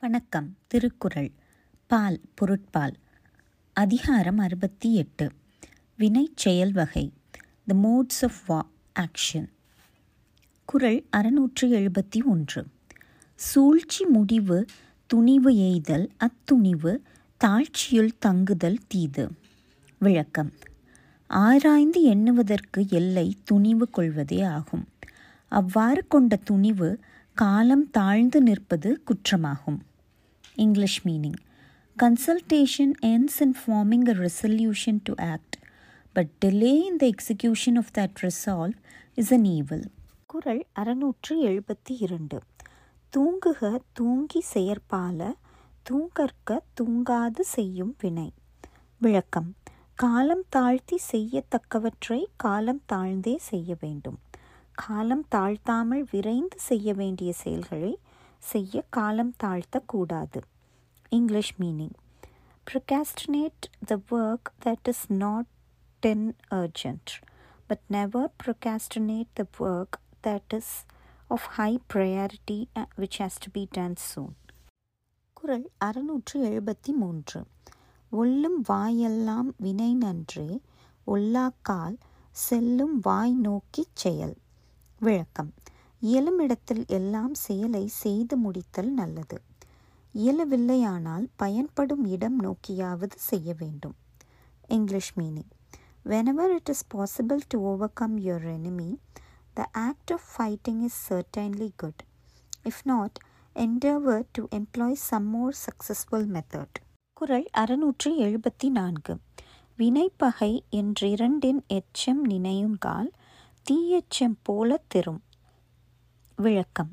வணக்கம். திருக்குறள். பால் பொருட்பால். அதிகாரம் அறுபத்தி எட்டு வினை செயல் வகை. த மோட்ஸ் ஆஃப் வா ஆக்ஷன் குறள் அறுநூற்று எழுபத்தி ஒன்று சூழ்ச்சி முடிவு துணிவு எய்தல் அத்துணிவு தாழ்ச்சியுள் தங்குதல் தீது. விளக்கம். ஆராய்ந்து எண்ணுவதற்கு எல்லை துணிவு கொள்வதே ஆகும். அவ்வாறு கொண்ட துணிவு காலம் தாழ்ந்து நிற்பது குற்றமாகும். English meaning. Consultation ends in forming a resolution to act, but delay in the execution of that resolve is an evil. குரல் அறுநூற்று எழுபத்தி இரண்டு. தூங்குக தூங்கி செயற்பால தூங்கற்க தூங்காது செய்யும் வினை. விளக்கம். காலம் தாழ்த்தி செய்யத்தக்கவற்றை காலம் தாழ்ந்தே செய்ய வேண்டும். காலம் தாழ்த்தாமல் விரைந்து செய்ய வேண்டிய செயல்களை செய்ய காலம் தாழ்த்தக்கூடாது English meaning procrastinate the work that is not in urgent but never procrastinate the work that is of high priority uh, which has to be done soon குறள் அறுநூற்று எழுபத்தி மூன்று ஒல்லும் வாயெல்லாம் வினை நன்றே ஒல்லாக்கால் செல்லும் வாய் நோக்கிச் செயல் விளக்கம் இயலுமிடத்தில் எல்லாம் செயலை செய்து முடித்தல் நல்லது இயலவில்லையானால் பயன்படும் இடம் நோக்கியாவது செய்ய வேண்டும் English meaning whenever it is possible to overcome your enemy the act of fighting is certainly good if not endeavour to employ some more successful method குரல் அறுநூற்றி எழுபத்தி நான்கு வினைப்பகை என்றிரண்டின் எச்சம் நினையுங்கால் தீயச்சம் போல திரும் விளக்கம்.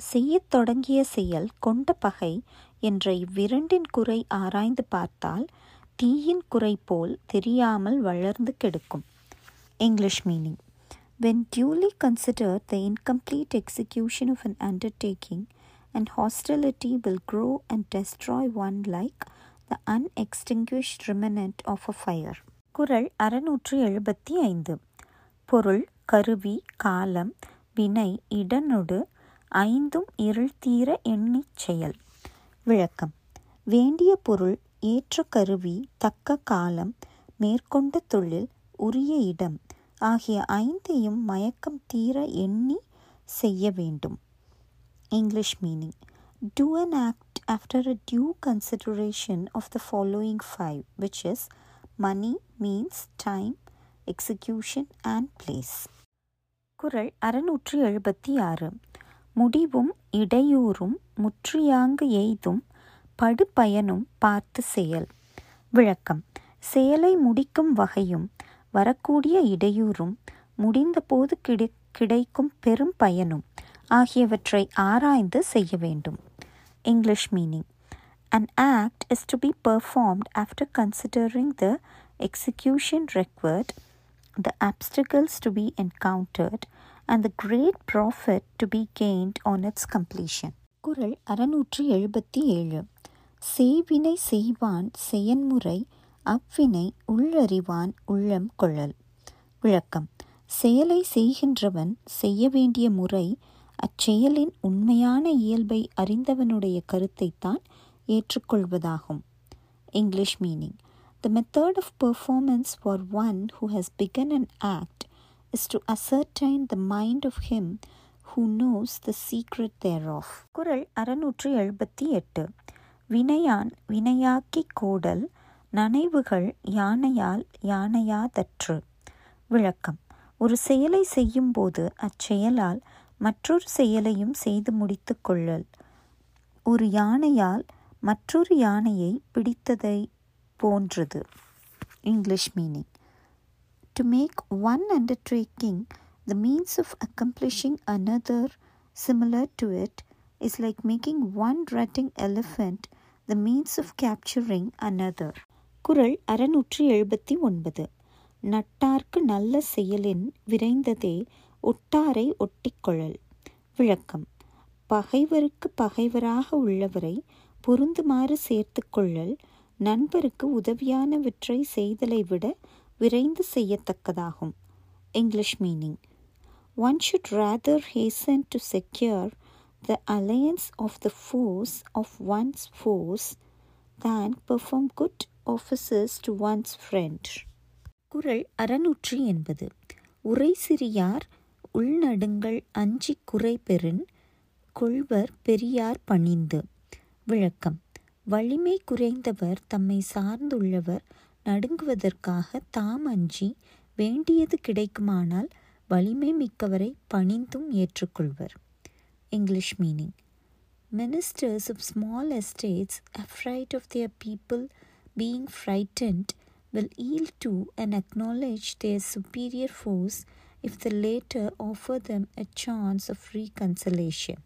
செய்யத் தொடங்கிய செயல் கொண்ட பகை என்ற இவ்விரண்டின் குறை ஆராய்ந்து பார்த்தால் தீயின் குறை போல் தெரியாமல் வளர்ந்து கெடுக்கும். English meaning when duly consider the incomplete execution of an undertaking and hostility will grow and destroy one like the unextinguished remnant of a fire குரல் அறுநூற்று எழுபத்தி ஐந்து. பொருள் கருவி காலம் வினை இடனொடு ஐந்தும் இருள் தீர எண்ணிச் செயல். விளக்கம். வேண்டிய பொருள் ஏற்ற கருவி தக்க காலம் மேற்கொண்ட தொழில் உரிய இடம் ஆகிய ஐந்தையும் மயக்கம் தீர எண்ணி செய்ய வேண்டும். English meaning do an act after a due consideration of the following five which is money means time execution and place குரல் அறுநூற்று எழுபத்தி ஆறு. முடிவும் இடையூறும் முற்றியாங்கு எய்தும் படுபயனும் பார்த்து செயல். விளக்கம். செயலை முடிக்கும் வகையும் வரக்கூடிய இடையூறும் முடிந்தபோது கிடை கிடைக்கும் பெரும் பயனும் ஆகியவற்றை ஆராய்ந்து செய்ய வேண்டும். English meaning. An act is to be performed after considering the execution required the obstacles to be encountered, and the great profit to be gained on its completion. குரல் அறுநூற்றி எழுபத்தி ஏழு. செய்வினை செய்வான் செயன்முறை அவ்வினை உள்ளறிவான் உள்ளம் கொள்ளல். விளக்கம். செயலை செய்கின்றவன் செய்ய வேண்டிய முறை அச்செயலின் உண்மையான இயல்பை அறிந்தவனுடைய கருத்தைத்தான் ஏற்றுக்கொள்வதாகும். English meaning. The method of performance for one who has begun an act is to ascertain the mind of him who knows the secret thereof. குரல் அறுநூற்றி எழுபத்தி எட்டு வினையான் வினையாக்கி கோடல் நனைவுகள் யானையால் யானையாதற்று. விளக்கம். ஒரு செயலை செய்யும்போது அச்செயலால் மற்றொரு செயலையும் செய்து முடித்து கொள்ளல். ஒரு யானையால் மற்றொரு யானையை பிடித்ததை போன்றது English meaning to make one undertaking the means of accomplishing another similar to it is like making one rutting elephant the means of capturing another குரல் அறுநூற்றி எழுபத்தி ஒன்பது நட்டார்க்கு நல்ல செயலின் விரைந்ததே ஒட்டாரை ஒட்டிக்கொழல் விளக்கம் பகைவருக்கு பகைவராக உள்ளவரை பொருந்துமாறு சேர்த்து கொள்ளல் நண்பருக்கு உதவியானவற்றை செய்தலை விட விரைந்து செய்யத்தக்கதாகும். English meaning one should rather hasten to secure the alliance of the force of one's force than perform good officers to one's friend குரல் அறநூற்றி எண்பது. உரை சிறியார் உள்நடுங்கள் அஞ்சி குறை பெறின் கொள்வர் பெரியார் பணிந்து. விளக்கம். வலிமை குறைந்தவர் தம்மை சார்ந்துள்ளவர் நடுங்குவதற்காக தாம் அஞ்சி வேண்டியது கிடைக்குமானால் வலிமை மிக்கவரை பணிந்தும் ஏற்றுக்கொள்வர் English meaning Ministers of small estates, afraid of their people being frightened, will yield to and acknowledge their superior force if the latter offer them a chance of reconciliation.